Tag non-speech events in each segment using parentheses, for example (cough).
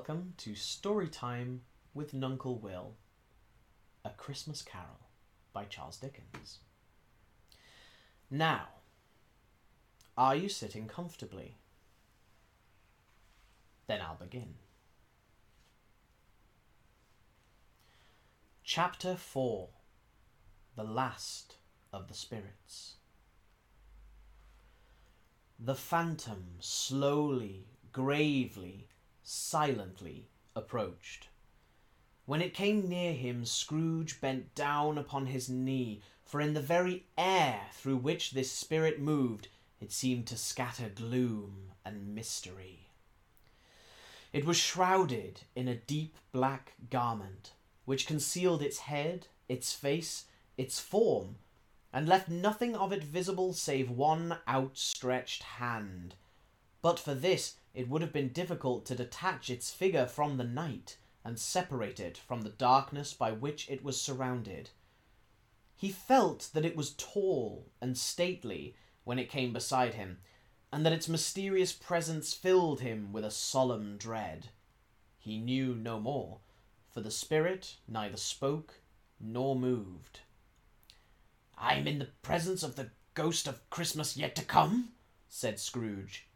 Welcome to Story Time with Nuncle Will, A Christmas Carol by Charles Dickens. Now, are you sitting comfortably? Then I'll begin. Chapter 4 The Last of the Spirits. The phantom slowly, gravely, silently approached. When it came near him, Scrooge bent down upon his knee, for in the very air through which this spirit moved, it seemed to scatter gloom and mystery. It was shrouded in a deep black garment, which concealed its head, its face, its form, and left nothing of it visible save one outstretched hand. But for this, it would have been difficult to detach its figure from the night and separate it from the darkness by which it was surrounded. He felt that it was tall and stately when it came beside him, and that its mysterious presence filled him with a solemn dread. He knew no more, for the spirit neither spoke nor moved. I am in the presence of the ghost of Christmas yet to come, said Scrooge.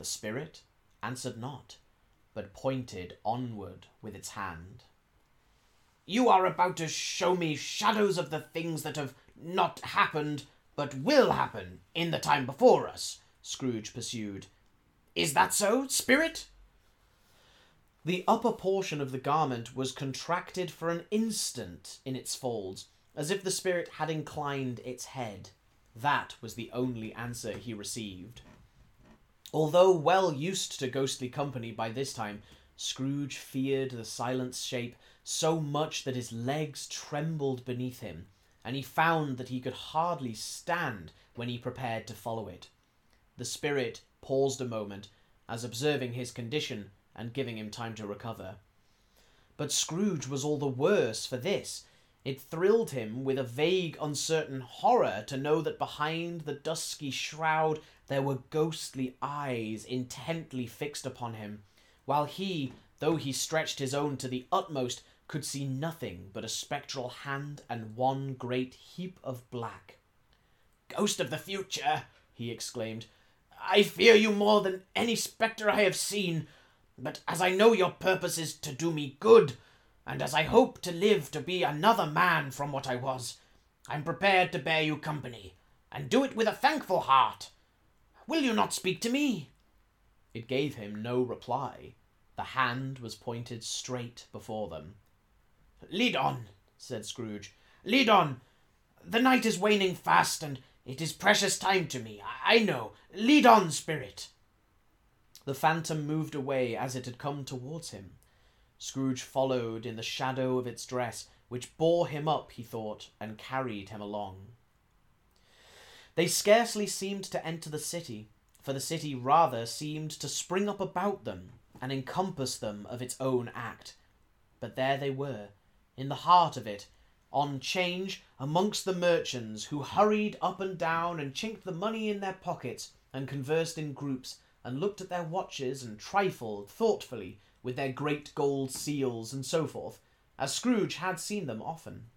The spirit answered not, but pointed onward with its hand. You are about to show me shadows of the things that have not happened, but will happen in the time before us, Scrooge pursued. Is that so, spirit? The upper portion of the garment was contracted for an instant in its folds, as if the spirit had inclined its head. That was the only answer he received. Although well used to ghostly company by this time, Scrooge feared the silent shape so much that his legs trembled beneath him, and he found that he could hardly stand when he prepared to follow it. The spirit paused a moment, as observing his condition and giving him time to recover. But Scrooge was all the worse for this. It thrilled him with a vague, uncertain horror to know that behind the dusky shroud there were ghostly eyes intently fixed upon him, while he, though he stretched his own to the utmost, could see nothing but a spectral hand and one great heap of black. Ghost of the future, he exclaimed, I fear you more than any spectre I have seen, but as I know your purpose is to do me good, and as I hope to live to be another man from what I was, I'm prepared to bear you company, and do it with a thankful heart. Will you not speak to me? It gave him no reply. The hand was pointed straight before them. Lead on, said Scrooge. Lead on. The night is waning fast, and it is precious time to me. I know. Lead on, spirit. The phantom moved away as it had come towards him. Scrooge followed in the shadow of its dress, which bore him up, he thought, and carried him along. They scarcely seemed to enter the city, for the city rather seemed to spring up about them and encompass them of its own act. But there they were, in the heart of it, on change amongst the merchants who hurried up and down and chinked the money in their pockets and conversed in groups and looked at their watches and trifled thoughtfully with their great gold seals and so forth, as Scrooge had seen them often.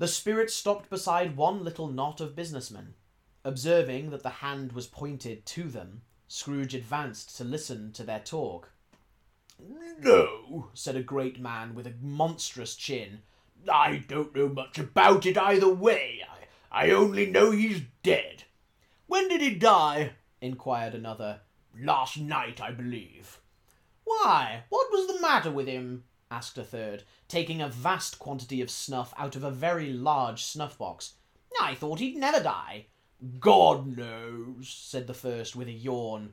The spirit stopped beside one little knot of businessmen. Observing that the hand was pointed to them, Scrooge advanced to listen to their talk. No, said a great man with a monstrous chin. I don't know much about it either way. I, I only know he's dead. When did he die? inquired another. Last night, I believe. Why, what was the matter with him? Asked a third, taking a vast quantity of snuff out of a very large snuff box. I thought he'd never die. God knows, said the first with a yawn.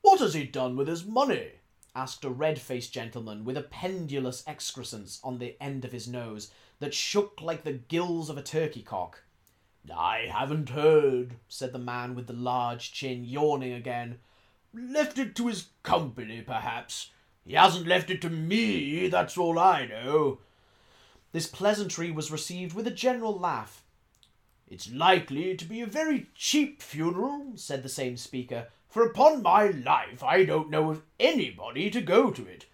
What has he done with his money? asked a red faced gentleman with a pendulous excrescence on the end of his nose that shook like the gills of a turkey cock. I haven't heard, said the man with the large chin, yawning again. Left it to his company, perhaps. He hasn't left it to me, that's all I know. This pleasantry was received with a general laugh. It's likely to be a very cheap funeral, said the same speaker, for upon my life I don't know of anybody to go to it.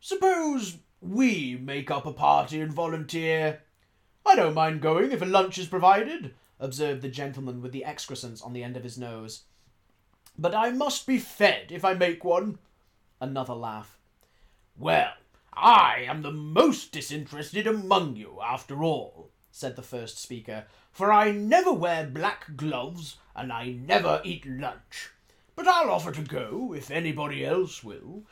Suppose we make up a party and volunteer. I don't mind going if a lunch is provided, observed the gentleman with the excrescence on the end of his nose. But I must be fed if I make one. Another laugh. Well, I am the most disinterested among you, after all, said the first speaker, for I never wear black gloves and I never eat lunch. But I'll offer to go if anybody else will.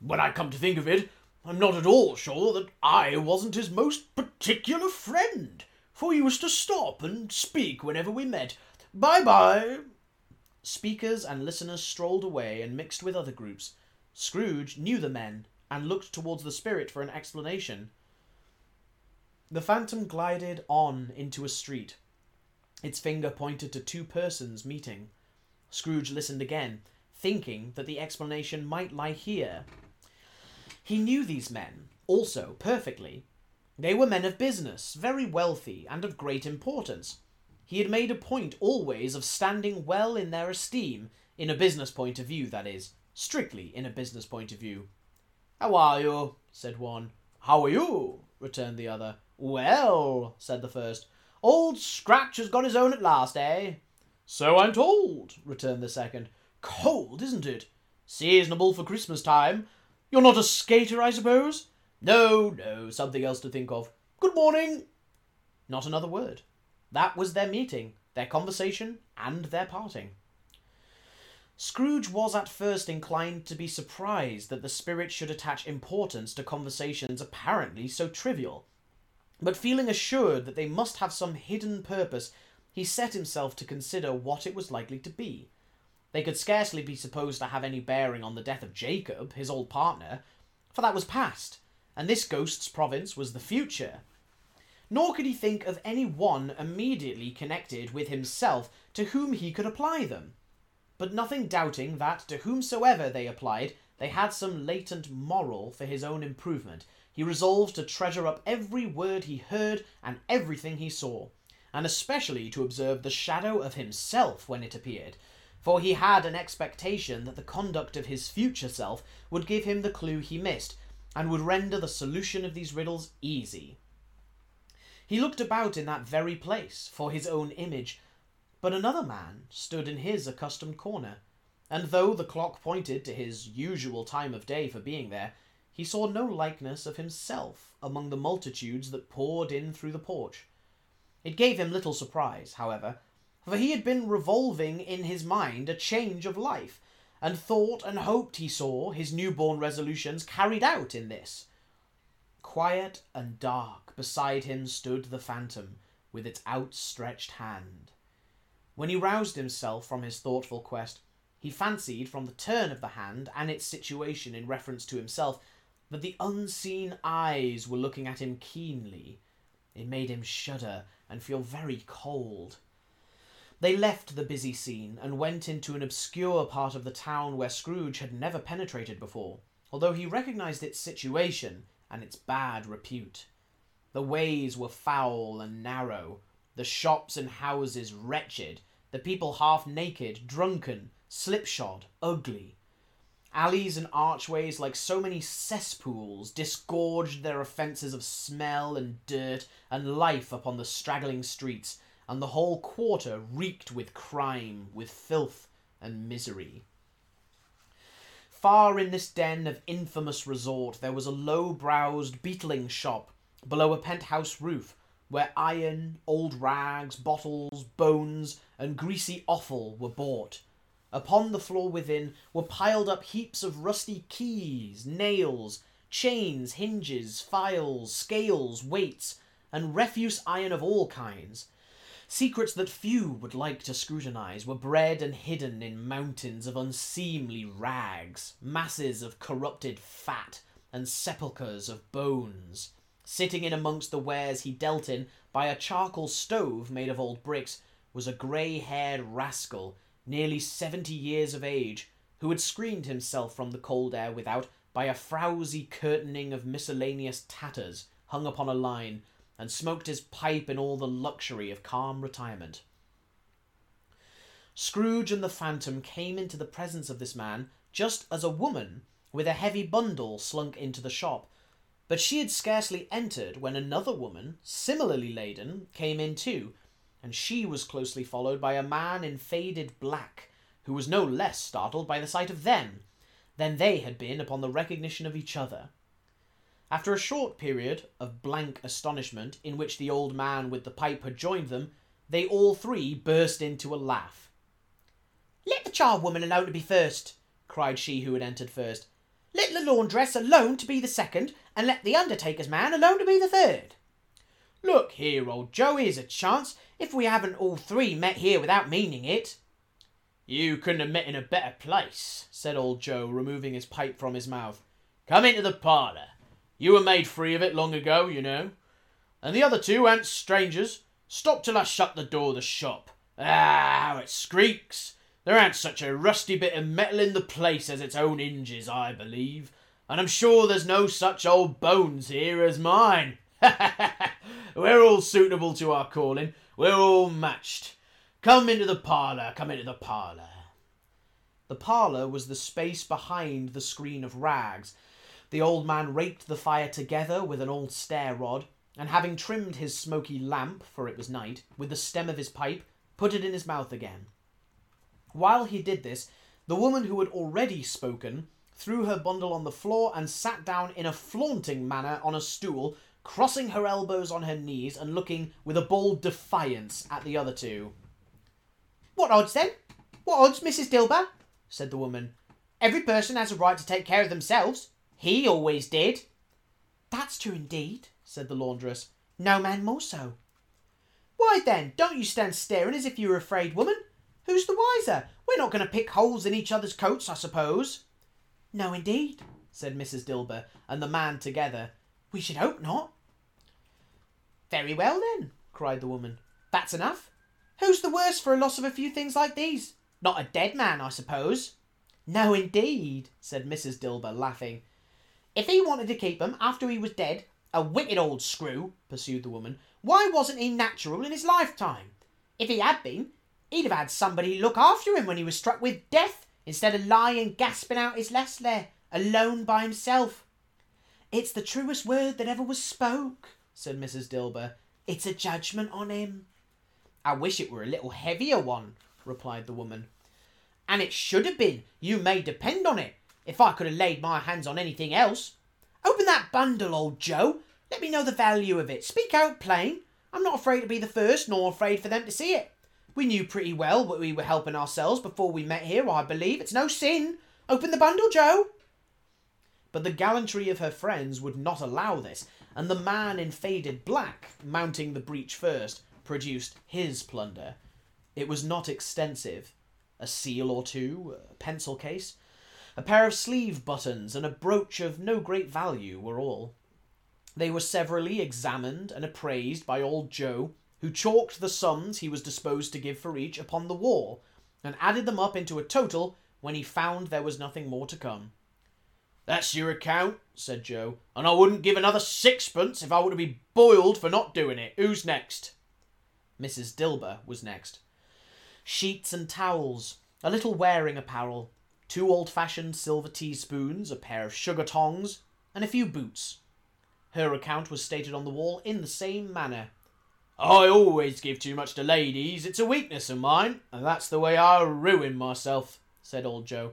When I come to think of it, I'm not at all sure that I wasn't his most particular friend, for he used to stop and speak whenever we met. Bye bye. Speakers and listeners strolled away and mixed with other groups. Scrooge knew the men and looked towards the spirit for an explanation. The phantom glided on into a street. Its finger pointed to two persons meeting. Scrooge listened again, thinking that the explanation might lie here. He knew these men, also, perfectly. They were men of business, very wealthy, and of great importance. He had made a point always of standing well in their esteem, in a business point of view, that is, strictly in a business point of view. How are you? said one. How are you? returned the other. Well, said the first. Old Scratch has got his own at last, eh? So I'm told, returned the second. Cold, isn't it? Seasonable for Christmas time. You're not a skater, I suppose? No, no, something else to think of. Good morning. Not another word. That was their meeting, their conversation, and their parting. Scrooge was at first inclined to be surprised that the spirit should attach importance to conversations apparently so trivial. But feeling assured that they must have some hidden purpose, he set himself to consider what it was likely to be. They could scarcely be supposed to have any bearing on the death of Jacob, his old partner, for that was past, and this ghost's province was the future. Nor could he think of any one immediately connected with himself to whom he could apply them. But nothing doubting that to whomsoever they applied, they had some latent moral for his own improvement, he resolved to treasure up every word he heard and everything he saw and especially to observe the shadow of himself when it appeared, for he had an expectation that the conduct of his future self would give him the clue he missed, and would render the solution of these riddles easy. He looked about in that very place for his own image, but another man stood in his accustomed corner, and though the clock pointed to his usual time of day for being there, he saw no likeness of himself among the multitudes that poured in through the porch. It gave him little surprise, however, for he had been revolving in his mind a change of life, and thought and hoped he saw his newborn resolutions carried out in this. Quiet and dark beside him stood the phantom, with its outstretched hand. When he roused himself from his thoughtful quest, he fancied from the turn of the hand and its situation in reference to himself that the unseen eyes were looking at him keenly. It made him shudder and feel very cold. They left the busy scene and went into an obscure part of the town where Scrooge had never penetrated before, although he recognized its situation and its bad repute. The ways were foul and narrow, the shops and houses wretched, the people half naked, drunken, slipshod, ugly. Alleys and archways, like so many cesspools, disgorged their offences of smell and dirt and life upon the straggling streets, and the whole quarter reeked with crime, with filth and misery. Far in this den of infamous resort there was a low browsed beetling shop below a penthouse roof, where iron, old rags, bottles, bones, and greasy offal were bought Upon the floor within were piled up heaps of rusty keys, nails, chains, hinges, files, scales, weights, and refuse iron of all kinds. Secrets that few would like to scrutinize were bred and hidden in mountains of unseemly rags, masses of corrupted fat, and sepulchres of bones. Sitting in amongst the wares he dealt in by a charcoal stove made of old bricks was a grey haired rascal nearly seventy years of age, who had screened himself from the cold air without by a frowsy curtaining of miscellaneous tatters hung upon a line, and smoked his pipe in all the luxury of calm retirement. Scrooge and the Phantom came into the presence of this man just as a woman with a heavy bundle slunk into the shop. But she had scarcely entered when another woman, similarly laden, came in too, and she was closely followed by a man in faded black, who was no less startled by the sight of them than they had been upon the recognition of each other. After a short period of blank astonishment, in which the old man with the pipe had joined them, they all three burst into a laugh. Let the charwoman alone to be first, cried she who had entered first. Let the laundress alone to be the second, and let the undertaker's man alone to be the third. Look here, old Joe, here's a chance, if we haven't all three met here without meaning it. You couldn't have met in a better place, said old Joe, removing his pipe from his mouth. Come into the parlour. You were made free of it long ago, you know. And the other two aren't strangers. Stop till I shut the door of the shop. Ah, how it squeaks! There ain't such a rusty bit of metal in the place as its own hinges, I believe, and I'm sure there's no such old bones here as mine. (laughs) We're all suitable to our calling. We're all matched. Come into the parlour, come into the parlour. The parlour was the space behind the screen of rags. The old man raked the fire together with an old stair rod, and having trimmed his smoky lamp, for it was night, with the stem of his pipe, put it in his mouth again. While he did this, the woman who had already spoken threw her bundle on the floor and sat down in a flaunting manner on a stool, crossing her elbows on her knees and looking with a bold defiance at the other two. What odds then? What odds, Mrs. Dilber? said the woman. Every person has a right to take care of themselves. He always did. That's true indeed, said the laundress. No man more so. Why then, don't you stand staring as if you were afraid, woman? Who's the wiser? We're not going to pick holes in each other's coats, I suppose. No, indeed, said Mrs. Dilber and the man together. We should hope not. Very well, then, cried the woman. That's enough. Who's the worse for a loss of a few things like these? Not a dead man, I suppose. No, indeed, said Mrs. Dilber, laughing. If he wanted to keep 'em after he was dead, a wicked old screw, pursued the woman, why wasn't he natural in his lifetime? If he had been, He'd have had somebody look after him when he was struck with death, instead of lying gasping out his last there, alone by himself. It's the truest word that ever was spoke, said Mrs. Dilber. It's a judgment on him. I wish it were a little heavier one, replied the woman. And it should have been, you may depend on it, if I could have laid my hands on anything else. Open that bundle, old Joe. Let me know the value of it. Speak out plain. I'm not afraid to be the first, nor afraid for them to see it. We knew pretty well what we were helping ourselves before we met here, I believe. It's no sin. Open the bundle, Joe. But the gallantry of her friends would not allow this, and the man in faded black, mounting the breach first, produced his plunder. It was not extensive. A seal or two, a pencil case, a pair of sleeve buttons, and a brooch of no great value were all. They were severally examined and appraised by old Joe, who chalked the sums he was disposed to give for each upon the wall, and added them up into a total when he found there was nothing more to come. That's your account, said Joe, and I wouldn't give another sixpence if I were to be boiled for not doing it. Who's next? Mrs. Dilber was next. Sheets and towels, a little wearing apparel, two old fashioned silver teaspoons, a pair of sugar tongs, and a few boots. Her account was stated on the wall in the same manner, I always give too much to ladies. It's a weakness of mine, and that's the way I ruin myself, said old Joe.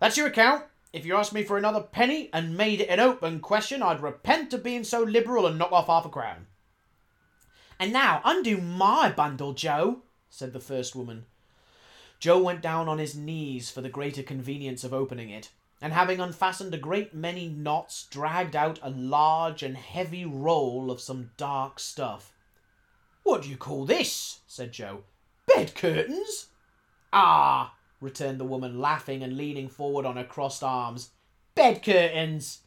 That's your account. If you asked me for another penny and made it an open question, I'd repent of being so liberal and knock off half a crown. And now undo my bundle, Joe, said the first woman. Joe went down on his knees for the greater convenience of opening it, and having unfastened a great many knots, dragged out a large and heavy roll of some dark stuff. What do you call this? said Joe. Bed curtains? Ah, returned the woman, laughing and leaning forward on her crossed arms. Bed curtains!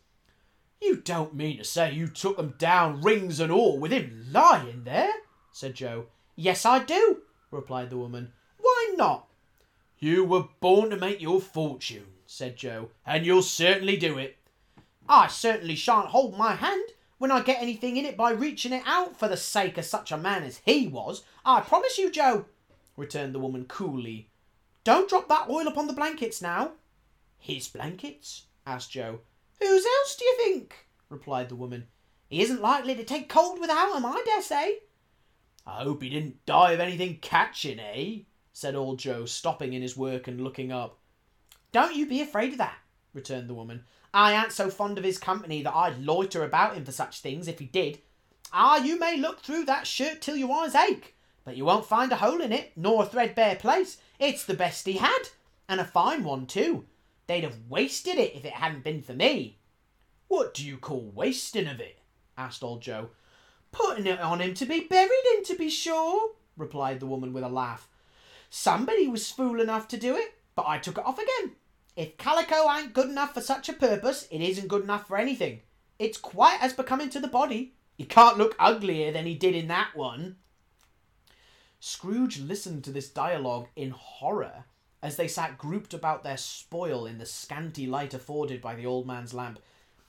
You don't mean to say you took them down, rings and all, with him lying there? said Joe. Yes, I do, replied the woman. Why not? You were born to make your fortune, said Joe, and you'll certainly do it. I certainly shan't hold my hand when I get anything in it by reaching it out for the sake of such a man as he was. I promise you, Joe, returned the woman coolly, Don't drop that oil upon the blankets now. His blankets? asked Joe. Whose else do you think? replied the woman. He isn't likely to take cold without 'em, I dare say. I hope he didn't die of anything catching, eh? said old Joe, stopping in his work and looking up. Don't you be afraid of that, returned the woman. I ain't so fond of his company that I'd loiter about him for such things if he did. Ah, you may look through that shirt till your eyes ache, but you won't find a hole in it, nor a threadbare place. It's the best he had, and a fine one too. They'd have wasted it if it hadn't been for me. What do you call wasting of it? asked old Joe. Putting it on him to be buried in, to be sure, replied the woman with a laugh. Somebody was fool enough to do it, but I took it off again. If calico ain't good enough for such a purpose, it isn't good enough for anything. It's quite as becoming to the body. He can't look uglier than he did in that one. Scrooge listened to this dialogue in horror as they sat grouped about their spoil in the scanty light afforded by the old man's lamp.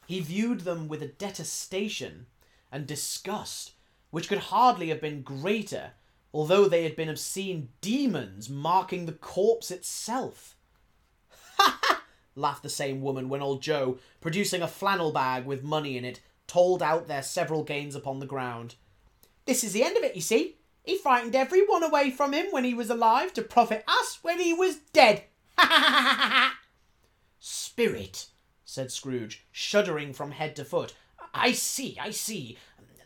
He viewed them with a detestation and disgust which could hardly have been greater, although they had been obscene demons marking the corpse itself. (laughs) Laughed the same woman when old Joe, producing a flannel bag with money in it, told out their several gains upon the ground. This is the end of it, you see. He frightened every one away from him when he was alive to profit us when he was dead. Ha ha ha ha ha! Spirit, said Scrooge, shuddering from head to foot. I see, I see.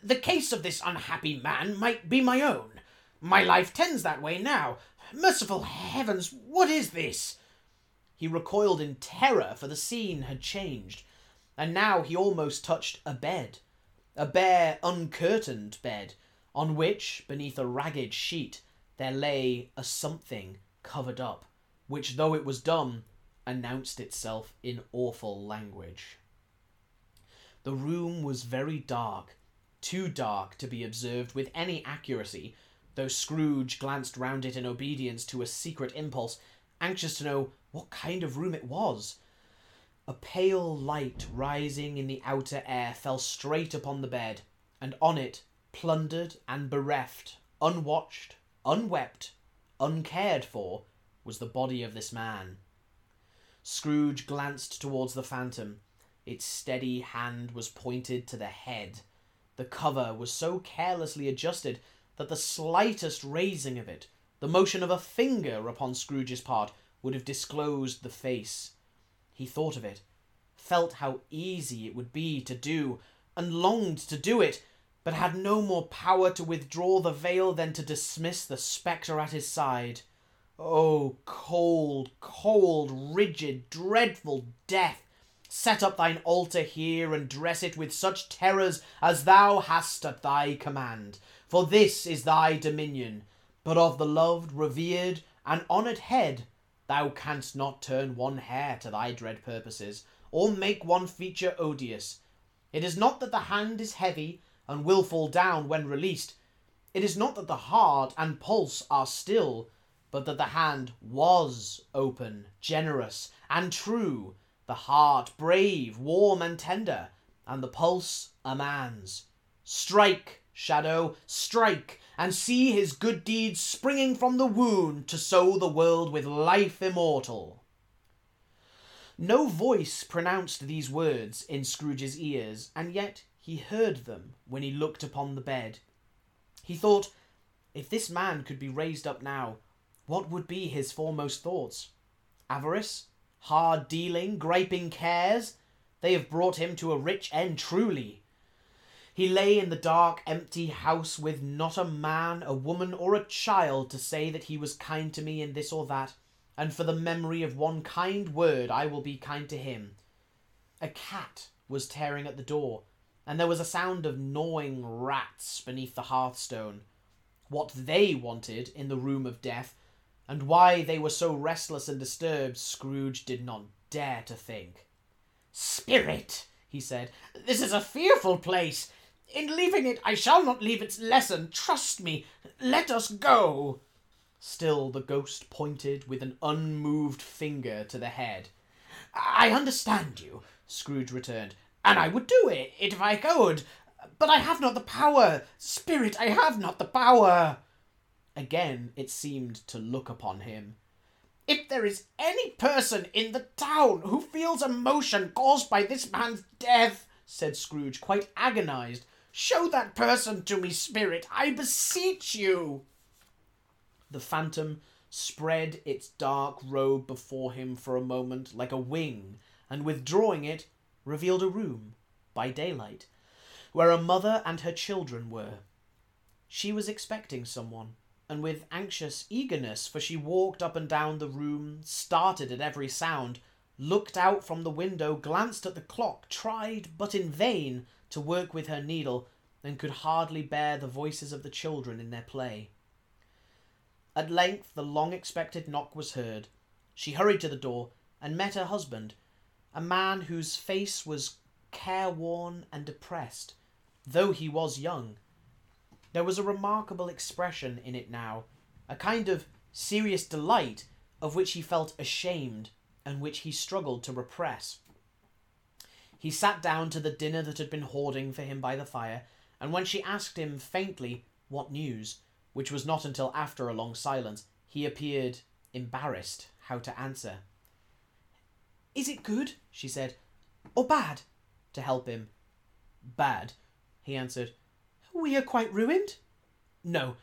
The case of this unhappy man might be my own. My life tends that way now. Merciful heavens, what is this? He recoiled in terror, for the scene had changed, and now he almost touched a bed, a bare, uncurtained bed, on which, beneath a ragged sheet, there lay a something covered up, which, though it was dumb, announced itself in awful language. The room was very dark, too dark to be observed with any accuracy, though Scrooge glanced round it in obedience to a secret impulse, anxious to know what kind of room it was. A pale light rising in the outer air fell straight upon the bed, and on it, plundered and bereft, unwatched, unwept, uncared for, was the body of this man. Scrooge glanced towards the phantom. Its steady hand was pointed to the head. The cover was so carelessly adjusted that the slightest raising of it, the motion of a finger upon Scrooge's part, would have disclosed the face. He thought of it, felt how easy it would be to do, and longed to do it, but had no more power to withdraw the veil than to dismiss the spectre at his side. Oh, cold, cold, rigid, dreadful death! Set up thine altar here and dress it with such terrors as thou hast at thy command, for this is thy dominion. But of the loved, revered, and honoured head Thou canst not turn one hair to thy dread purposes, or make one feature odious. It is not that the hand is heavy and will fall down when released. It is not that the heart and pulse are still, but that the hand was open, generous, and true, the heart brave, warm, and tender, and the pulse a man's. Strike, shadow, strike, and see his good deeds springing from the wound to sow the world with life immortal. No voice pronounced these words in Scrooge's ears, and yet he heard them when he looked upon the bed. He thought, if this man could be raised up now, what would be his foremost thoughts? Avarice? Hard dealing? Griping cares? They have brought him to a rich end truly. He lay in the dark, empty house with not a man, a woman, or a child to say that he was kind to me in this or that, and for the memory of one kind word I will be kind to him. A cat was tearing at the door, and there was a sound of gnawing rats beneath the hearthstone. What they wanted in the room of death, and why they were so restless and disturbed, Scrooge did not dare to think. Spirit, he said, this is a fearful place. In leaving it, I shall not leave its lesson. Trust me. Let us go. Still the ghost pointed with an unmoved finger to the head. I understand you, Scrooge returned, and I would do it if I could, but I have not the power. Spirit, I have not the power. Again it seemed to look upon him. If there is any person in the town who feels emotion caused by this man's death, said Scrooge, quite agonized, show that person to me, spirit, I beseech you. The phantom spread its dark robe before him for a moment like a wing, and withdrawing it, revealed a room, by daylight, where a mother and her children were. She was expecting someone and with anxious eagerness, for she walked up and down the room, started at every sound, looked out from the window, glanced at the clock, tried, but in vain, to work with her needle, and could hardly bear the voices of the children in their play. At length the long expected knock was heard. She hurried to the door and met her husband, a man whose face was careworn and depressed, though he was young. There was a remarkable expression in it now, a kind of serious delight of which he felt ashamed and which he struggled to repress. He sat down to the dinner that had been hoarding for him by the fire, and when she asked him faintly what news, which was not until after a long silence, he appeared embarrassed how to answer. Is it good? she said, or bad? To help him. Bad, he answered. We are quite ruined? No,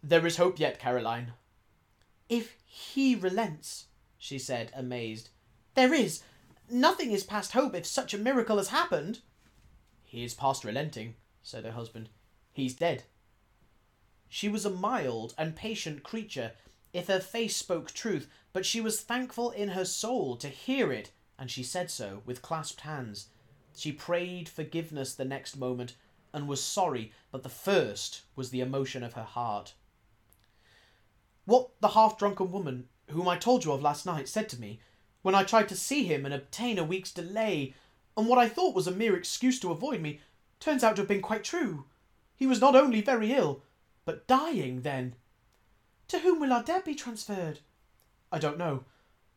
there is hope yet, Caroline. If he relents, she said, amazed. There is. Nothing is past hope if such a miracle has happened. He is past relenting, said her husband. He's dead. She was a mild and patient creature, if her face spoke truth, but she was thankful in her soul to hear it, and she said so with clasped hands. She prayed forgiveness the next moment, and was sorry, but the first was the emotion of her heart. What the half drunken woman, whom I told you of last night, said to me, when I tried to see him and obtain a week's delay, and what I thought was a mere excuse to avoid me, turns out to have been quite true. He was not only very ill, but dying then. To whom will our debt be transferred? I don't know,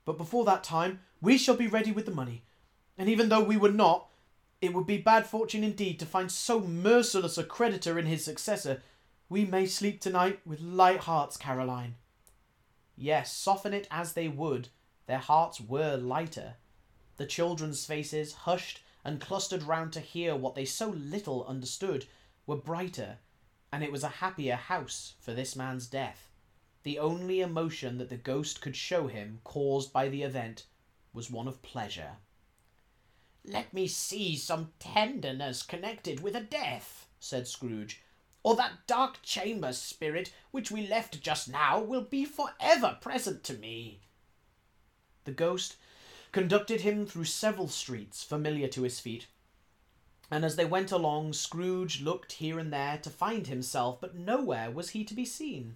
but before that time we shall be ready with the money, and even though we were not, it would be bad fortune indeed to find so merciless a creditor in his successor. We may sleep tonight with light hearts, Caroline. Yes, soften it as they would, their hearts were lighter. The children's faces, hushed and clustered round to hear what they so little understood, were brighter, and it was a happier house for this man's death. The only emotion that the ghost could show him, caused by the event, was one of pleasure. Let me see some tenderness connected with a death, said Scrooge, or that dark chamber spirit which we left just now will be for ever present to me. The ghost conducted him through several streets familiar to his feet, and as they went along, Scrooge looked here and there to find himself, but nowhere was he to be seen.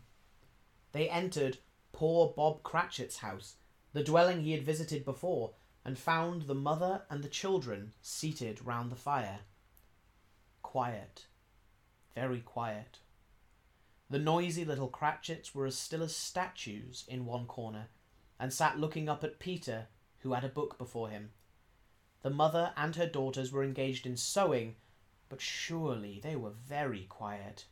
They entered poor Bob Cratchit's house, the dwelling he had visited before, and found the mother and the children seated round the fire. Quiet, very quiet. The noisy little Cratchits were as still as statues in one corner, and sat looking up at Peter, who had a book before him. The mother and her daughters were engaged in sewing, but surely they were very quiet.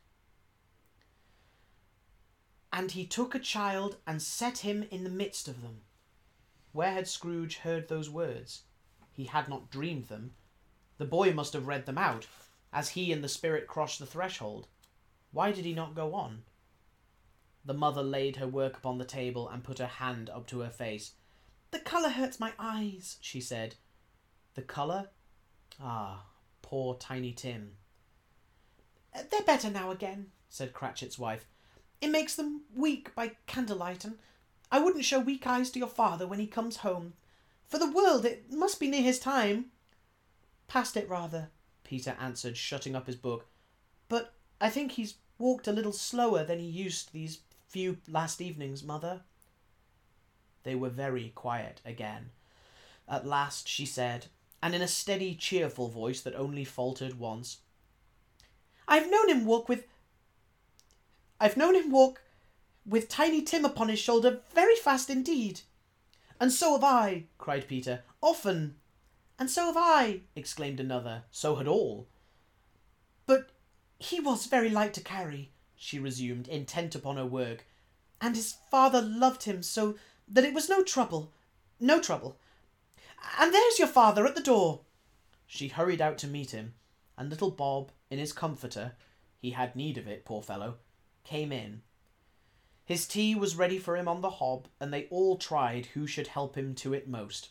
And he took a child and set him in the midst of them where had Scrooge heard those words? He had not dreamed them. The boy must have read them out, as he and the spirit crossed the threshold. Why did he not go on? The mother laid her work upon the table and put her hand up to her face. The colour hurts my eyes, she said. The colour? Ah, poor Tiny Tim. They're better now again, said Cratchit's wife. It makes them weak by candlelight, and I wouldn't show weak eyes to your father when he comes home. For the world, it must be near his time. Past it, rather, Peter answered, shutting up his book. But I think he's walked a little slower than he used these few last evenings, mother. They were very quiet again. At last she said, and in a steady, cheerful voice that only faltered once, I've known him walk with. I've known him walk with Tiny Tim upon his shoulder very fast indeed. And so have I, cried Peter, often. And so have I, exclaimed another. So had all. But he was very light to carry, she resumed, intent upon her work, and his father loved him so that it was no trouble, no trouble. And there's your father at the door. She hurried out to meet him, and little Bob, in his comforter, he had need of it, poor fellow, came in. His tea was ready for him on the hob, and they all tried who should help him to it most.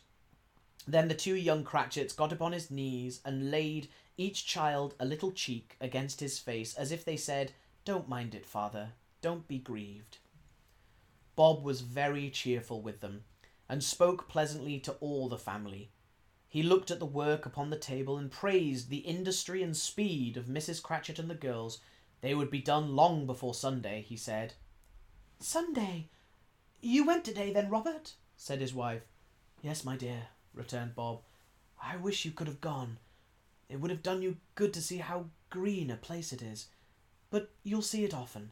Then the two young Cratchits got upon his knees and laid each child a little cheek against his face, as if they said, Don't mind it, father, don't be grieved. Bob was very cheerful with them, and spoke pleasantly to all the family. He looked at the work upon the table and praised the industry and speed of Mrs. Cratchit and the girls. They would be done long before Sunday, he said. Sunday? You went today then, Robert? said his wife. Yes, my dear, returned Bob. I wish you could have gone. It would have done you good to see how green a place it is. But you'll see it often.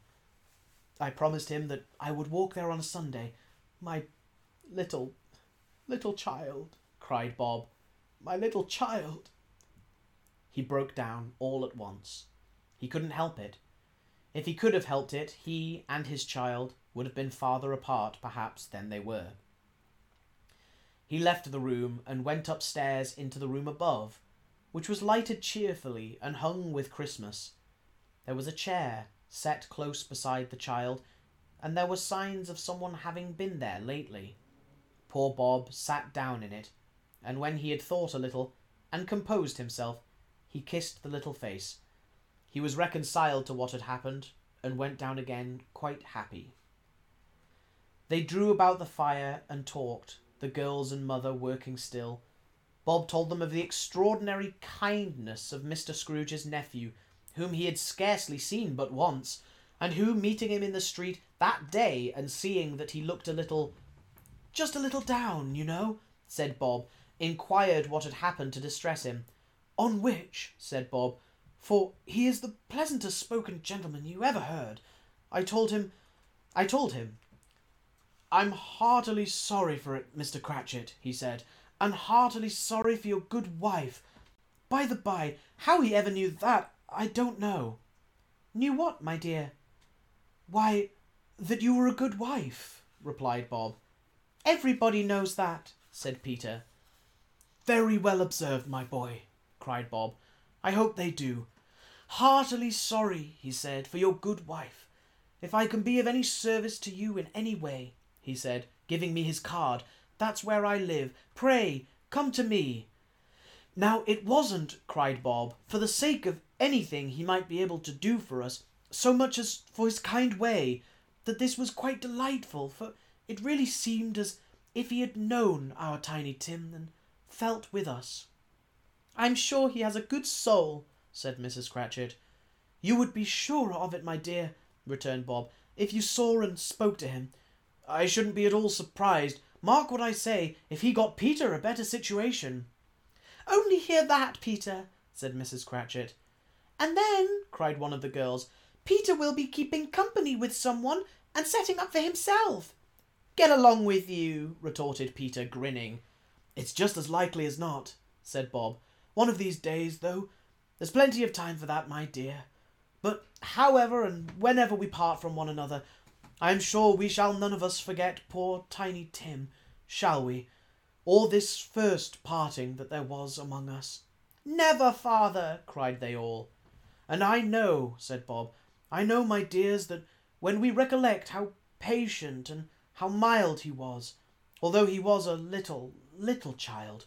I promised him that I would walk there on a Sunday. My little, little child, cried Bob. My little child. He broke down all at once. He couldn't help it. If he could have helped it, he and his child would have been farther apart, perhaps, than they were. He left the room and went upstairs into the room above, which was lighted cheerfully and hung with Christmas. There was a chair set close beside the child, and there were signs of someone having been there lately. Poor Bob sat down in it, and when he had thought a little and composed himself, he kissed the little face. He was reconciled to what had happened, and went down again quite happy. They drew about the fire and talked, the girls and mother working still. Bob told them of the extraordinary kindness of Mr. Scrooge's nephew, whom he had scarcely seen but once, and who, meeting him in the street that day and seeing that he looked a little just a little down, you know, said Bob, inquired what had happened to distress him. On which, said Bob, for he is the pleasantest spoken gentleman you ever heard, I told him I told him I'm heartily sorry for it, Mr. Cratchit, he said, and heartily sorry for your good wife. By the by, how he ever knew that, I don't know. Knew what, my dear? Why, that you were a good wife, replied Bob. Everybody knows that, said Peter. Very well observed, my boy, cried Bob. I hope they do. Heartily sorry, he said, for your good wife. If I can be of any service to you in any way, he said, giving me his card. That's where I live. Pray, come to me. Now, it wasn't, cried Bob, for the sake of anything he might be able to do for us, so much as for his kind way, that this was quite delightful, for it really seemed as if he had known our Tiny Tim and felt with us. I'm sure he has a good soul, said Mrs. Cratchit. You would be sure of it, my dear, returned Bob, if you saw and spoke to him. I shouldn't be at all surprised, mark what I say, if he got Peter a better situation. Only hear that, Peter, said Mrs. Cratchit. And then, cried one of the girls, Peter will be keeping company with someone and setting up for himself. Get along with you, retorted Peter, grinning. It's just as likely as not, said Bob. One of these days, though. There's plenty of time for that, my dear. But however and whenever we part from one another, I am sure we shall none of us forget poor Tiny Tim, shall we? Or this first parting that there was among us. Never, father, cried they all. And I know, said Bob, I know, my dears, that when we recollect how patient and how mild he was, although he was a little, little child,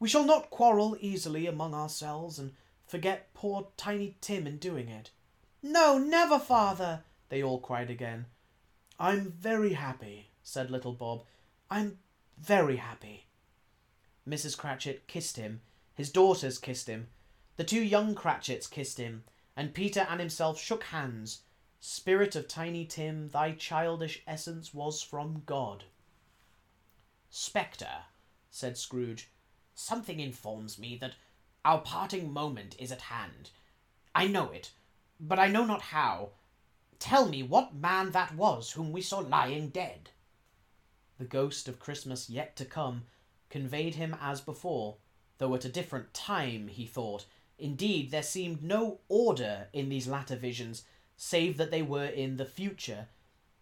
we shall not quarrel easily among ourselves and forget poor Tiny Tim in doing it. No, never, father, they all cried again. I'm very happy, said little Bob. I'm very happy. Mrs. Cratchit kissed him. His daughters kissed him. The two young Cratchits kissed him, and Peter and himself shook hands. Spirit of Tiny Tim, thy childish essence was from God. Spectre, said Scrooge, something informs me that our parting moment is at hand. I know it, but I know not how. Tell me what man that was whom we saw lying dead. The ghost of Christmas yet to come conveyed him as before, though at a different time, he thought. Indeed, there seemed no order in these latter visions, save that they were in the future,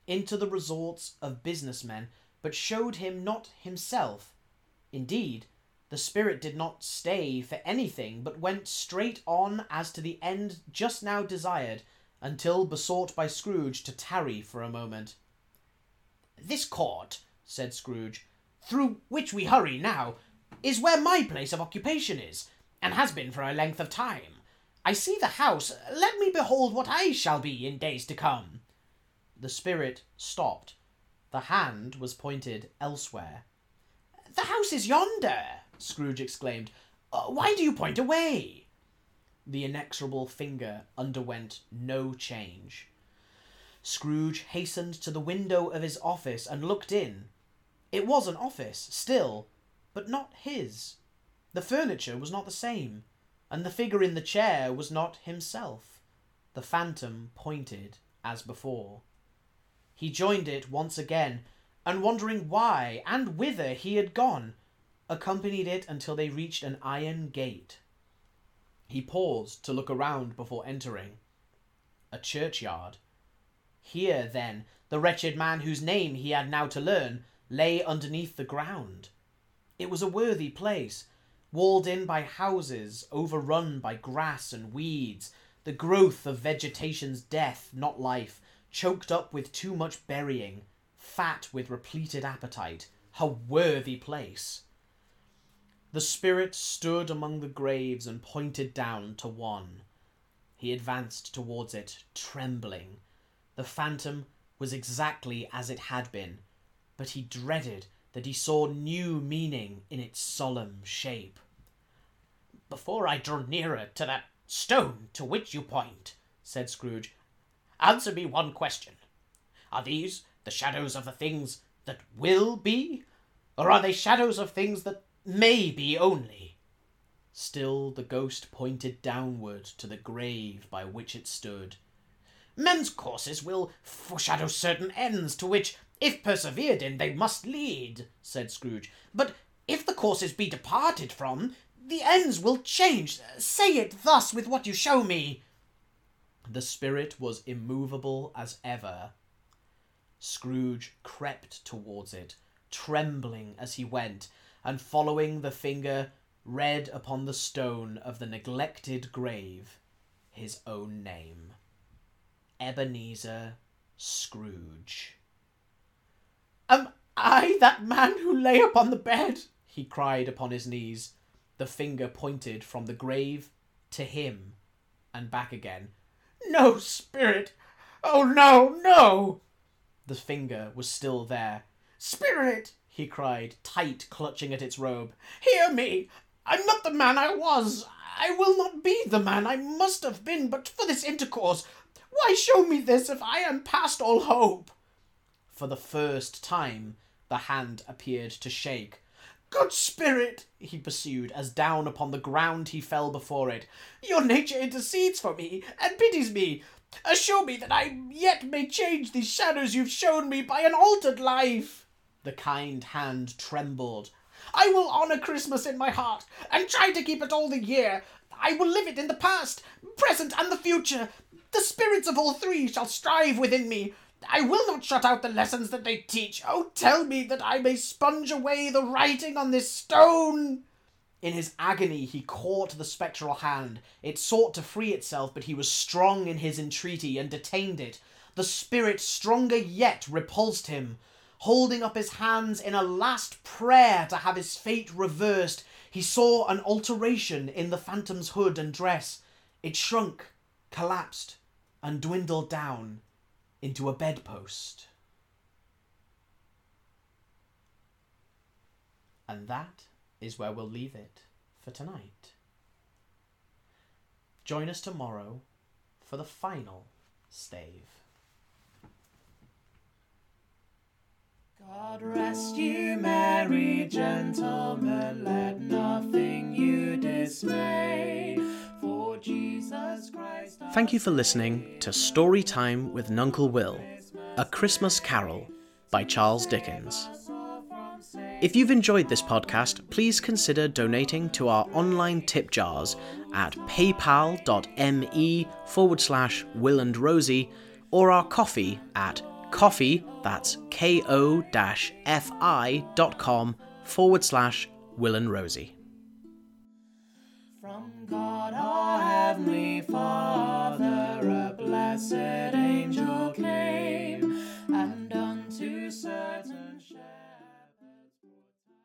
into the resorts of business men, but showed him not himself. Indeed, the spirit did not stay for anything, but went straight on as to the end just now desired, until besought by Scrooge to tarry for a moment. This court, said Scrooge, through which we hurry now, is where my place of occupation is, and has been for a length of time. I see the house. Let me behold what I shall be in days to come. The spirit stopped. The hand was pointed elsewhere. The house is yonder, Scrooge exclaimed. Uh, why do you point away? The inexorable finger underwent no change. Scrooge hastened to the window of his office and looked in. It was an office, still, but not his. The furniture was not the same, and the figure in the chair was not himself. The phantom pointed as before. He joined it once again, and wondering why and whither he had gone, accompanied it until they reached an iron gate. He paused to look around before entering. A churchyard. Here, then, the wretched man whose name he had now to learn lay underneath the ground. It was a worthy place, walled in by houses, overrun by grass and weeds, the growth of vegetation's death, not life, choked up with too much burying, fat with repleted appetite. A worthy place! The spirit stood among the graves and pointed down to one. He advanced towards it, trembling. The phantom was exactly as it had been, but he dreaded that he saw new meaning in its solemn shape. Before I draw nearer to that stone to which you point, said Scrooge, answer me one question. Are these the shadows of the things that will be, or are they shadows of things that may be only. Still the ghost pointed downward to the grave by which it stood. Men's courses will foreshadow certain ends to which, if persevered in, they must lead, said Scrooge. But if the courses be departed from, the ends will change. Say it thus with what you show me. The spirit was immovable as ever. Scrooge crept towards it, trembling as he went, and following the finger, read upon the stone of the neglected grave his own name Ebenezer Scrooge. Am I that man who lay upon the bed? he cried upon his knees. The finger pointed from the grave to him and back again. No, spirit! Oh, no, no! The finger was still there. Spirit! he cried, tight clutching at its robe. Hear me! I'm not the man I was! I will not be the man I must have been but for this intercourse. Why show me this if I am past all hope? For the first time the hand appeared to shake. Good spirit, he pursued, as down upon the ground he fell before it, your nature intercedes for me and pities me. Assure me that I yet may change these shadows you've shown me by an altered life. The kind hand trembled. I will honour Christmas in my heart, and try to keep it all the year. I will live it in the past, present, and the future. The spirits of all three shall strive within me. I will not shut out the lessons that they teach. Oh, tell me that I may sponge away the writing on this stone. In his agony, he caught the spectral hand. It sought to free itself, but he was strong in his entreaty and detained it. The spirit, stronger yet, repulsed him. Holding up his hands in a last prayer to have his fate reversed, he saw an alteration in the phantom's hood and dress. It shrunk, collapsed, and dwindled down into a bedpost. And that is where we'll leave it for tonight. Join us tomorrow for the final stave. God rest you, merry gentlemen, let nothing you dismay. For Jesus Christ. Thank you for listening to Story Time with Nuncle Will, a Christmas Carol by Charles Dickens. If you've enjoyed this podcast, please consider donating to our online tip jars at paypal.me forward slash Will and Rosie or our coffee at Ko-fi, that's ko-fi.com forward slash Will and Rosie. From God our Heavenly Father, a blessed angel came, and unto certain